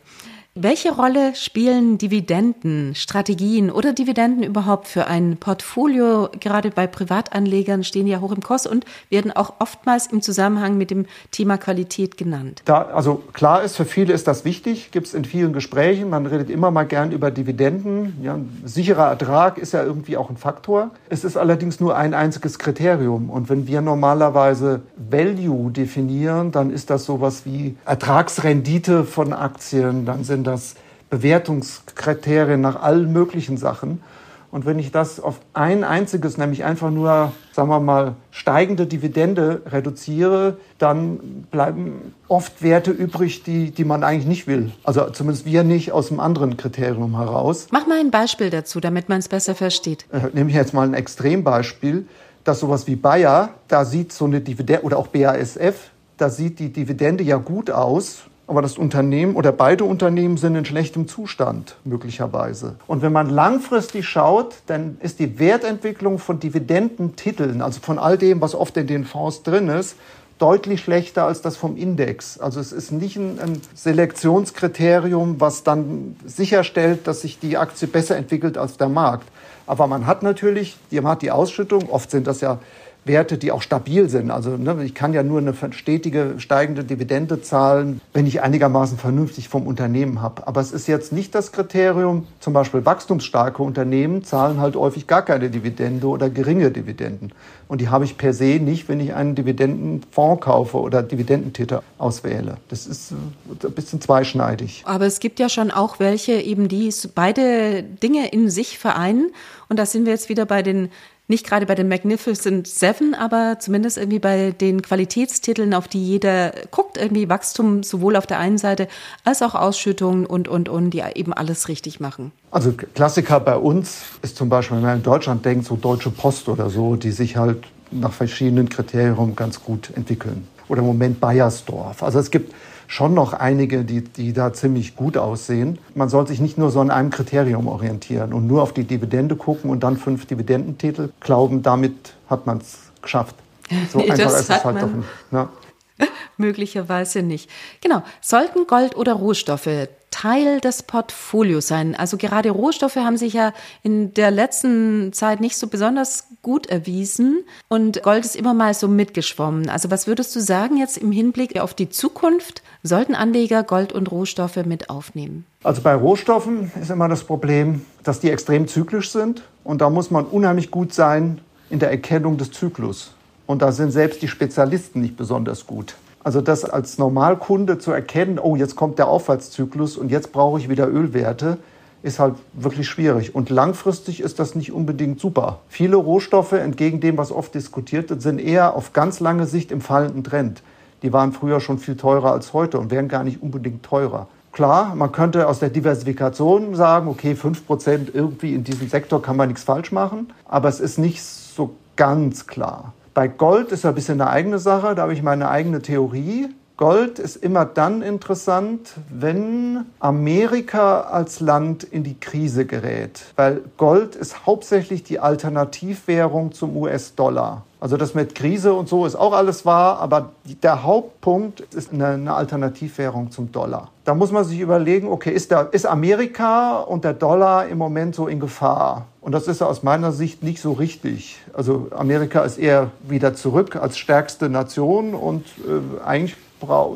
Welche Rolle spielen Dividenden, Strategien oder Dividenden überhaupt für ein Portfolio? Gerade bei Privatanlegern stehen ja hoch im Kurs und werden auch oftmals im Zusammenhang mit dem Thema Qualität genannt. Da, also klar ist, für viele ist das wichtig, gibt es in vielen Gesprächen. Man redet immer mal gern über Dividenden. Ja, sicherer Ertrag ist ja irgendwie auch ein Faktor. Es ist allerdings nur ein einziges Kriterium. Und wenn wir normalerweise Value definieren, dann ist das sowas wie Ertragsrendite von Aktien, dann sind das Bewertungskriterien nach allen möglichen Sachen. Und wenn ich das auf ein einziges, nämlich einfach nur, sagen wir mal, steigende Dividende reduziere, dann bleiben oft Werte übrig, die, die man eigentlich nicht will. Also zumindest wir nicht aus einem anderen Kriterium heraus. Mach mal ein Beispiel dazu, damit man es besser versteht. Äh, nehme ich jetzt mal ein Extrembeispiel, dass sowas wie Bayer, da sieht so eine Dividende, oder auch BASF, da sieht die Dividende ja gut aus, aber das Unternehmen oder beide Unternehmen sind in schlechtem Zustand möglicherweise. Und wenn man langfristig schaut, dann ist die Wertentwicklung von Dividendentiteln, also von all dem, was oft in den Fonds drin ist, deutlich schlechter als das vom Index. Also es ist nicht ein, ein, Selektionskriterium, was dann sicherstellt, dass sich die Aktie besser entwickelt als der Markt. Aber man hat natürlich, man hat die Ausschüttung, oft sind das ja Werte, die auch stabil sind. Also ne, ich kann ja nur eine stetige steigende Dividende zahlen, wenn ich einigermaßen vernünftig vom Unternehmen habe. Aber es ist jetzt nicht das Kriterium, zum Beispiel wachstumsstarke Unternehmen zahlen halt häufig gar keine Dividende oder geringe Dividenden. Und die habe ich per se nicht, wenn ich einen Dividendenfonds kaufe oder Dividendentitel auswähle. Das ist äh, ein bisschen zweischneidig. Aber es gibt ja schon auch welche, eben die beide Dinge in sich vereinen. Und da sind wir jetzt wieder bei den nicht gerade bei den Magnificent Seven, aber zumindest irgendwie bei den Qualitätstiteln, auf die jeder guckt, irgendwie Wachstum sowohl auf der einen Seite als auch Ausschüttungen und, und, und, die eben alles richtig machen. Also Klassiker bei uns ist zum Beispiel, wenn man in Deutschland denkt, so Deutsche Post oder so, die sich halt nach verschiedenen Kriterien ganz gut entwickeln. Oder im Moment Bayersdorf. Also es gibt schon noch einige, die, die da ziemlich gut aussehen. Man soll sich nicht nur so an einem Kriterium orientieren und nur auf die Dividende gucken und dann fünf Dividendentitel glauben, damit hat man es geschafft. So nee, einfach ist es halt doch nicht. Ne? Möglicherweise nicht. Genau. Sollten Gold oder Rohstoffe Teil des Portfolios sein? Also gerade Rohstoffe haben sich ja in der letzten Zeit nicht so besonders gut erwiesen und Gold ist immer mal so mitgeschwommen. Also was würdest du sagen jetzt im Hinblick auf die Zukunft? Sollten Anleger Gold und Rohstoffe mit aufnehmen? Also bei Rohstoffen ist immer das Problem, dass die extrem zyklisch sind und da muss man unheimlich gut sein in der Erkennung des Zyklus. Und da sind selbst die Spezialisten nicht besonders gut. Also das als Normalkunde zu erkennen, oh, jetzt kommt der Aufwärtszyklus und jetzt brauche ich wieder Ölwerte, ist halt wirklich schwierig. Und langfristig ist das nicht unbedingt super. Viele Rohstoffe, entgegen dem, was oft diskutiert wird, sind eher auf ganz lange Sicht im fallenden Trend. Die waren früher schon viel teurer als heute und wären gar nicht unbedingt teurer. Klar, man könnte aus der Diversifikation sagen, okay, 5% irgendwie in diesem Sektor kann man nichts falsch machen, aber es ist nicht so ganz klar. Bei Gold ist ja ein bisschen eine eigene Sache, da habe ich meine eigene Theorie. Gold ist immer dann interessant, wenn Amerika als Land in die Krise gerät, weil Gold ist hauptsächlich die Alternativwährung zum US-Dollar. Also das mit Krise und so ist auch alles wahr, aber der Hauptpunkt ist eine, Alternativwährung zum Dollar. Da muss man sich überlegen, okay, ist, der, ist Amerika und der Dollar im Moment so in Gefahr? Und das ist aus meiner Sicht nicht so richtig. Also Amerika ist eher wieder zurück als stärkste Nation und äh, eigentlich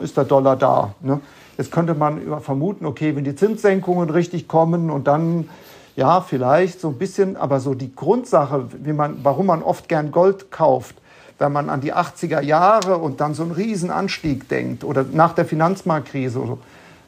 ist der Dollar da. Ne? Jetzt könnte man vermuten, okay, wenn die Zinssenkungen richtig kommen und dann ja, vielleicht so ein bisschen, aber so die Grundsache, wie man, warum man oft gern Gold kauft, wenn man an die 80er Jahre und dann so einen Riesenanstieg denkt oder nach der Finanzmarktkrise. So,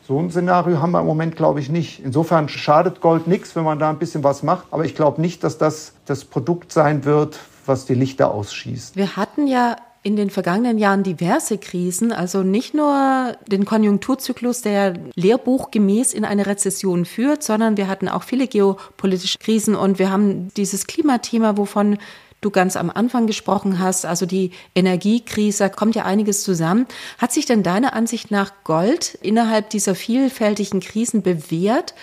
so ein Szenario haben wir im Moment, glaube ich, nicht. Insofern schadet Gold nichts, wenn man da ein bisschen was macht. Aber ich glaube nicht, dass das das Produkt sein wird, was die Lichter ausschießt. Wir hatten ja in den vergangenen Jahren diverse Krisen, also nicht nur den Konjunkturzyklus, der lehrbuchgemäß in eine Rezession führt, sondern wir hatten auch viele geopolitische Krisen und wir haben dieses Klimathema, wovon du ganz am Anfang gesprochen hast, also die Energiekrise, kommt ja einiges zusammen. Hat sich denn deiner Ansicht nach Gold innerhalb dieser vielfältigen Krisen bewährt?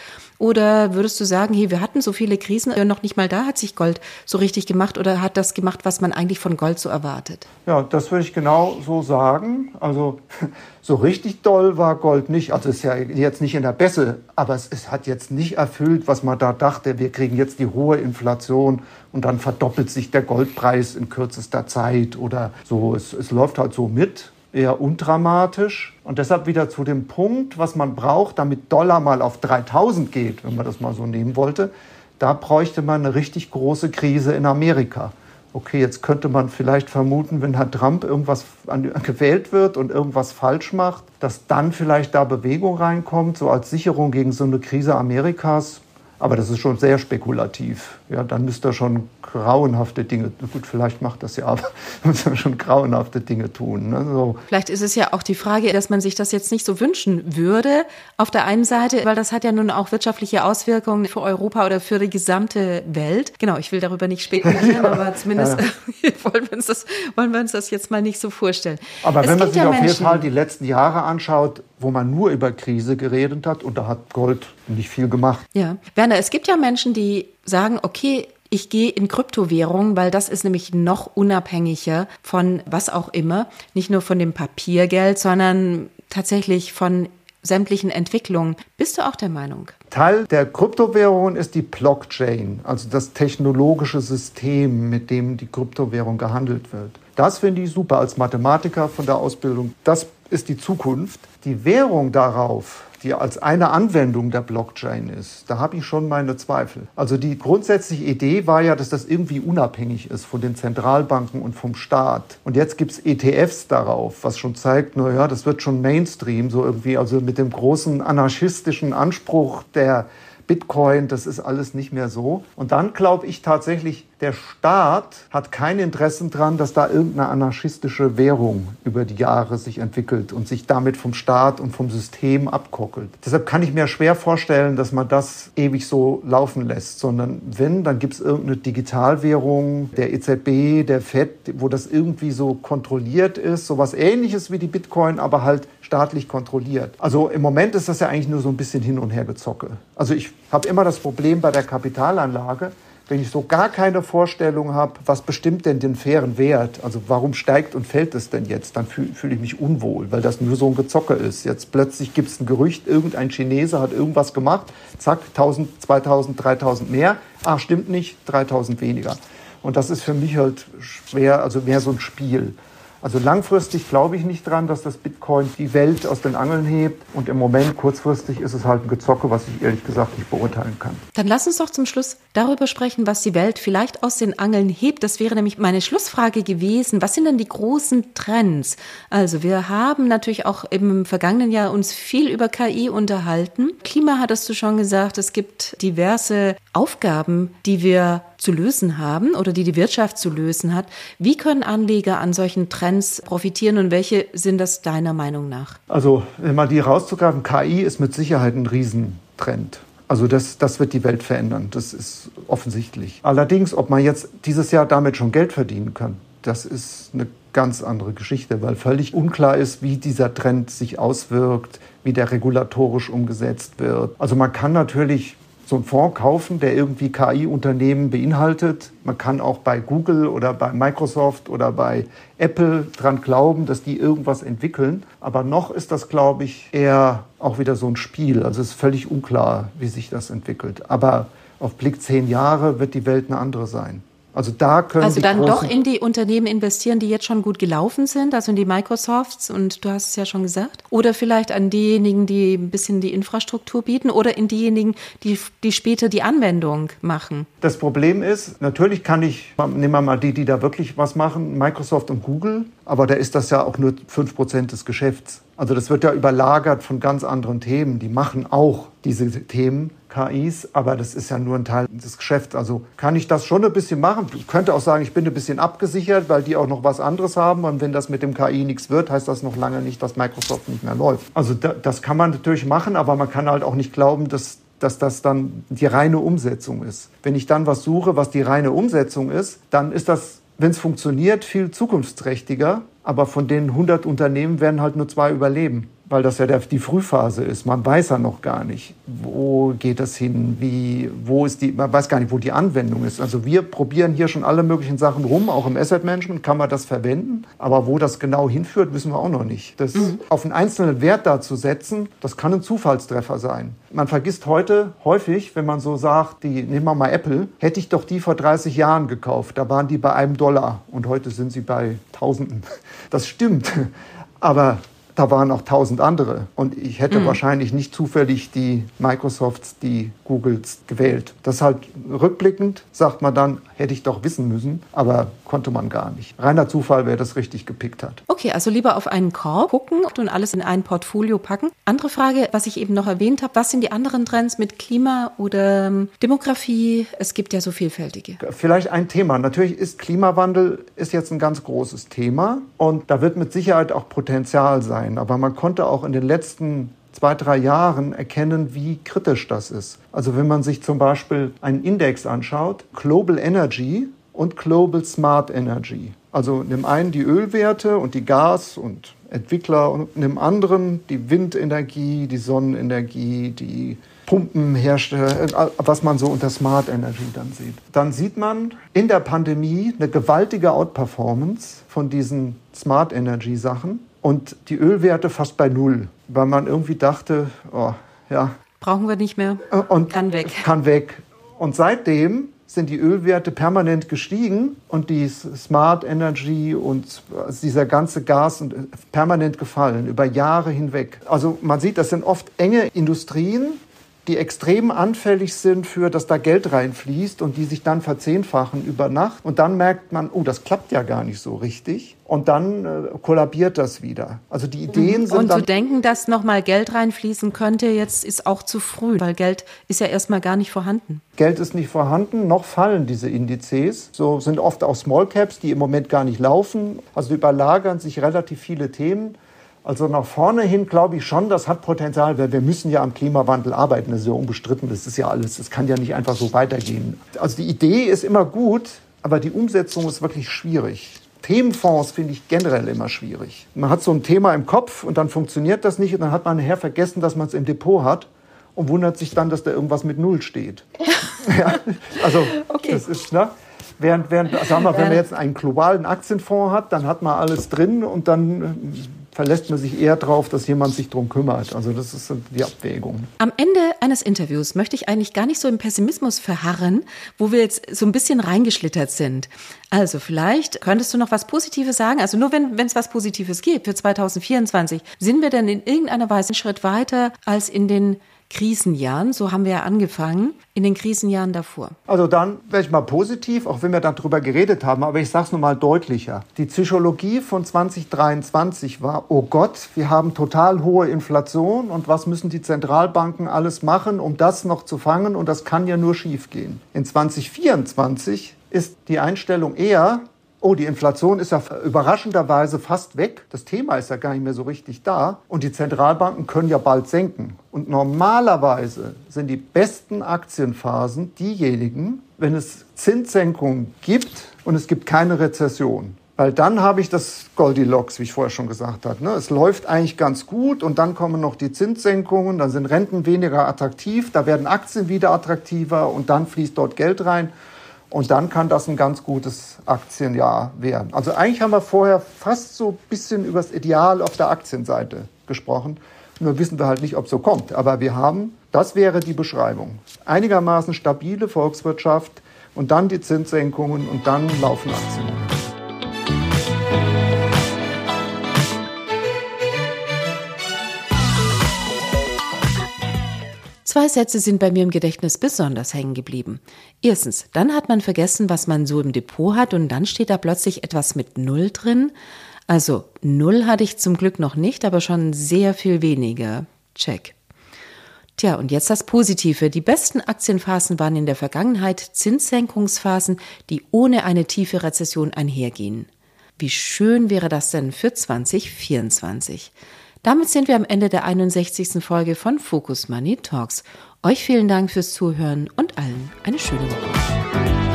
Oder würdest du sagen, hey, wir hatten so viele Krisen, noch nicht mal da hat sich Gold so richtig gemacht oder hat das gemacht, was man eigentlich von Gold so erwartet? Ja, das würde ich genau so sagen. Also so richtig doll war Gold nicht. Also es ist ja jetzt nicht in der Bässe, aber es, es hat jetzt nicht erfüllt, was man da dachte. Wir kriegen jetzt die hohe Inflation und dann verdoppelt sich der Goldpreis in kürzester Zeit oder so. Es, es läuft halt so mit eher undramatisch. Und deshalb wieder zu dem Punkt, was man braucht, damit Dollar mal auf 3000 geht, wenn man das mal so nehmen wollte. Da bräuchte man eine richtig große Krise in Amerika. Okay, jetzt könnte man vielleicht vermuten, wenn Herr Trump irgendwas gewählt wird und irgendwas falsch macht, dass dann vielleicht da Bewegung reinkommt, so als Sicherung gegen so eine Krise Amerikas. Aber das ist schon sehr spekulativ. Ja, dann müsste schon grauenhafte Dinge, gut, vielleicht macht das ja, aber muss er schon grauenhafte Dinge tun. Ne? So. Vielleicht ist es ja auch die Frage, dass man sich das jetzt nicht so wünschen würde, auf der einen Seite, weil das hat ja nun auch wirtschaftliche Auswirkungen für Europa oder für die gesamte Welt. Genau, ich will darüber nicht spekulieren, ja. aber zumindest ja. wollen, wir uns das, wollen wir uns das jetzt mal nicht so vorstellen. Aber es wenn man sich ja auf jeden Fall die letzten Jahre anschaut, wo man nur über Krise geredet hat und da hat Gold nicht viel gemacht. Ja, Werner, es gibt ja Menschen, die sagen, okay, ich gehe in Kryptowährungen, weil das ist nämlich noch unabhängiger von was auch immer, nicht nur von dem Papiergeld, sondern tatsächlich von sämtlichen Entwicklungen. Bist du auch der Meinung? Teil der Kryptowährungen ist die Blockchain, also das technologische System, mit dem die Kryptowährung gehandelt wird. Das finde ich super als Mathematiker von der Ausbildung. Das ist die Zukunft. Die Währung darauf, die als eine Anwendung der Blockchain ist, da habe ich schon meine Zweifel. Also die grundsätzliche Idee war ja, dass das irgendwie unabhängig ist von den Zentralbanken und vom Staat. Und jetzt gibt es ETFs darauf, was schon zeigt, naja, das wird schon Mainstream, so irgendwie, also mit dem großen anarchistischen Anspruch der Bitcoin, das ist alles nicht mehr so. Und dann glaube ich tatsächlich, der Staat hat kein Interesse daran, dass da irgendeine anarchistische Währung über die Jahre sich entwickelt und sich damit vom Staat und vom System abkoppelt. Deshalb kann ich mir schwer vorstellen, dass man das ewig so laufen lässt, sondern wenn, dann gibt es irgendeine Digitalwährung der EZB, der FED, wo das irgendwie so kontrolliert ist, sowas ähnliches wie die Bitcoin, aber halt staatlich kontrolliert. Also im Moment ist das ja eigentlich nur so ein bisschen hin und her gezocke. Also ich habe immer das Problem bei der Kapitalanlage, wenn ich so gar keine Vorstellung habe, was bestimmt denn den fairen Wert, also warum steigt und fällt es denn jetzt, dann fühle fühl ich mich unwohl, weil das nur so ein Gezocke ist. Jetzt plötzlich gibt es ein Gerücht, irgendein Chinese hat irgendwas gemacht, zack, 1000, 2000, 3000 mehr, ach stimmt nicht, 3000 weniger. Und das ist für mich halt schwer, also mehr so ein Spiel. Also langfristig glaube ich nicht dran, dass das Bitcoin die Welt aus den Angeln hebt. Und im Moment kurzfristig ist es halt ein Gezocke, was ich ehrlich gesagt nicht beurteilen kann. Dann lass uns doch zum Schluss darüber sprechen, was die Welt vielleicht aus den Angeln hebt. Das wäre nämlich meine Schlussfrage gewesen. Was sind denn die großen Trends? Also wir haben natürlich auch im vergangenen Jahr uns viel über KI unterhalten. Klima hattest du schon gesagt. Es gibt diverse Aufgaben, die wir zu lösen haben oder die die Wirtschaft zu lösen hat. Wie können Anleger an solchen Trends profitieren und welche sind das deiner Meinung nach? Also, wenn man die rauszugreifen, KI ist mit Sicherheit ein Riesentrend. Also das, das wird die Welt verändern, das ist offensichtlich. Allerdings, ob man jetzt dieses Jahr damit schon Geld verdienen kann, das ist eine ganz andere Geschichte, weil völlig unklar ist, wie dieser Trend sich auswirkt, wie der regulatorisch umgesetzt wird. Also man kann natürlich so einen Fonds kaufen, der irgendwie KI-Unternehmen beinhaltet. Man kann auch bei Google oder bei Microsoft oder bei Apple dran glauben, dass die irgendwas entwickeln. Aber noch ist das, glaube ich, eher auch wieder so ein Spiel. Also es ist völlig unklar, wie sich das entwickelt. Aber auf Blick zehn Jahre wird die Welt eine andere sein. Also da können Also dann doch in die Unternehmen investieren, die jetzt schon gut gelaufen sind, also in die Microsofts und du hast es ja schon gesagt. Oder vielleicht an diejenigen, die ein bisschen die Infrastruktur bieten oder in diejenigen, die, die später die Anwendung machen. Das Problem ist, natürlich kann ich, nehmen wir mal die, die da wirklich was machen, Microsoft und Google, aber da ist das ja auch nur fünf Prozent des Geschäfts. Also das wird ja überlagert von ganz anderen Themen. Die machen auch diese Themen, KIs, aber das ist ja nur ein Teil des Geschäfts. Also kann ich das schon ein bisschen machen. Ich könnte auch sagen, ich bin ein bisschen abgesichert, weil die auch noch was anderes haben. Und wenn das mit dem KI nichts wird, heißt das noch lange nicht, dass Microsoft nicht mehr läuft. Also das kann man natürlich machen, aber man kann halt auch nicht glauben, dass dass das dann die reine Umsetzung ist. Wenn ich dann was suche, was die reine Umsetzung ist, dann ist das, wenn es funktioniert, viel zukunftsträchtiger. Aber von den 100 Unternehmen werden halt nur zwei überleben weil das ja der, die Frühphase ist. Man weiß ja noch gar nicht, wo geht das hin, wie, wo ist die, man weiß gar nicht, wo die Anwendung ist. Also wir probieren hier schon alle möglichen Sachen rum, auch im Asset Management kann man das verwenden, aber wo das genau hinführt, wissen wir auch noch nicht. Das mhm. auf einen einzelnen Wert da zu setzen, das kann ein Zufallstreffer sein. Man vergisst heute häufig, wenn man so sagt, die, nehmen wir mal Apple, hätte ich doch die vor 30 Jahren gekauft, da waren die bei einem Dollar und heute sind sie bei Tausenden. Das stimmt. Aber da waren auch tausend andere. Und ich hätte mhm. wahrscheinlich nicht zufällig die Microsofts, die Googles gewählt. Das halt rückblickend sagt man dann, hätte ich doch wissen müssen, aber konnte man gar nicht. Reiner Zufall, wer das richtig gepickt hat. Okay, also lieber auf einen Korb gucken und alles in ein Portfolio packen. Andere Frage, was ich eben noch erwähnt habe, was sind die anderen Trends mit Klima oder ähm, Demografie? Es gibt ja so vielfältige. Vielleicht ein Thema. Natürlich ist Klimawandel ist jetzt ein ganz großes Thema und da wird mit Sicherheit auch Potenzial sein. Aber man konnte auch in den letzten zwei, drei Jahren erkennen, wie kritisch das ist. Also wenn man sich zum Beispiel einen Index anschaut, Global Energy und Global Smart Energy. Also nimm einen die Ölwerte und die Gas- und Entwickler und nimm anderen die Windenergie, die Sonnenenergie, die Pumpenhersteller, äh, was man so unter Smart Energy dann sieht. Dann sieht man in der Pandemie eine gewaltige Outperformance von diesen Smart Energy Sachen und die Ölwerte fast bei Null, weil man irgendwie dachte, oh, ja. Brauchen wir nicht mehr. Äh, und kann weg. Kann weg. Und seitdem sind die Ölwerte permanent gestiegen und die Smart Energy und dieser ganze Gas und äh, permanent gefallen über Jahre hinweg. Also man sieht, das sind oft enge Industrien, die extrem anfällig sind für, dass da Geld reinfließt und die sich dann verzehnfachen über Nacht. Und dann merkt man, oh, das klappt ja gar nicht so richtig. Und dann äh, kollabiert das wieder. Also die Ideen sind. Und zu denken, dass nochmal Geld reinfließen könnte, jetzt ist auch zu früh, weil Geld ist ja erstmal gar nicht vorhanden. Geld ist nicht vorhanden, noch fallen diese Indizes. So sind oft auch Small Caps, die im Moment gar nicht laufen. Also überlagern sich relativ viele Themen. Also nach vorne hin glaube ich schon, das hat Potenzial, weil wir müssen ja am Klimawandel arbeiten. Das ist ja unbestritten, das ist ja alles, das kann ja nicht einfach so weitergehen. Also die Idee ist immer gut, aber die Umsetzung ist wirklich schwierig. Themenfonds finde ich generell immer schwierig. Man hat so ein Thema im Kopf und dann funktioniert das nicht und dann hat man nachher vergessen, dass man es im Depot hat und wundert sich dann, dass da irgendwas mit Null steht. ja, also okay. das ist, ne? Während, während sagen wir, wenn man jetzt einen globalen Aktienfonds hat, dann hat man alles drin und dann verlässt man sich eher darauf, dass jemand sich darum kümmert. Also das ist die Abwägung. Am Ende eines Interviews möchte ich eigentlich gar nicht so im Pessimismus verharren, wo wir jetzt so ein bisschen reingeschlittert sind. Also vielleicht könntest du noch was Positives sagen. Also nur wenn es was Positives gibt für 2024, sind wir denn in irgendeiner Weise einen Schritt weiter als in den Krisenjahren, so haben wir ja angefangen, in den Krisenjahren davor. Also dann wäre ich mal positiv, auch wenn wir darüber geredet haben, aber ich sage es mal deutlicher. Die Psychologie von 2023 war, oh Gott, wir haben total hohe Inflation und was müssen die Zentralbanken alles machen, um das noch zu fangen und das kann ja nur schiefgehen. In 2024 ist die Einstellung eher, oh, die Inflation ist ja überraschenderweise fast weg. Das Thema ist ja gar nicht mehr so richtig da. Und die Zentralbanken können ja bald senken. Und normalerweise sind die besten Aktienphasen diejenigen, wenn es Zinssenkungen gibt und es gibt keine Rezession. Weil dann habe ich das Goldilocks, wie ich vorher schon gesagt habe. Ne? Es läuft eigentlich ganz gut und dann kommen noch die Zinssenkungen, dann sind Renten weniger attraktiv, da werden Aktien wieder attraktiver und dann fließt dort Geld rein. Und dann kann das ein ganz gutes Aktienjahr werden. Also eigentlich haben wir vorher fast so ein bisschen über das Ideal auf der Aktienseite gesprochen. Nur wissen wir halt nicht, ob es so kommt. Aber wir haben, das wäre die Beschreibung, einigermaßen stabile Volkswirtschaft und dann die Zinssenkungen und dann laufen Aktien. Zwei Sätze sind bei mir im Gedächtnis besonders hängen geblieben. Erstens, dann hat man vergessen, was man so im Depot hat und dann steht da plötzlich etwas mit Null drin. Also Null hatte ich zum Glück noch nicht, aber schon sehr viel weniger. Check. Tja, und jetzt das Positive. Die besten Aktienphasen waren in der Vergangenheit Zinssenkungsphasen, die ohne eine tiefe Rezession einhergehen. Wie schön wäre das denn für 2024? Damit sind wir am Ende der 61. Folge von Focus Money Talks. Euch vielen Dank fürs Zuhören und allen eine schöne Woche.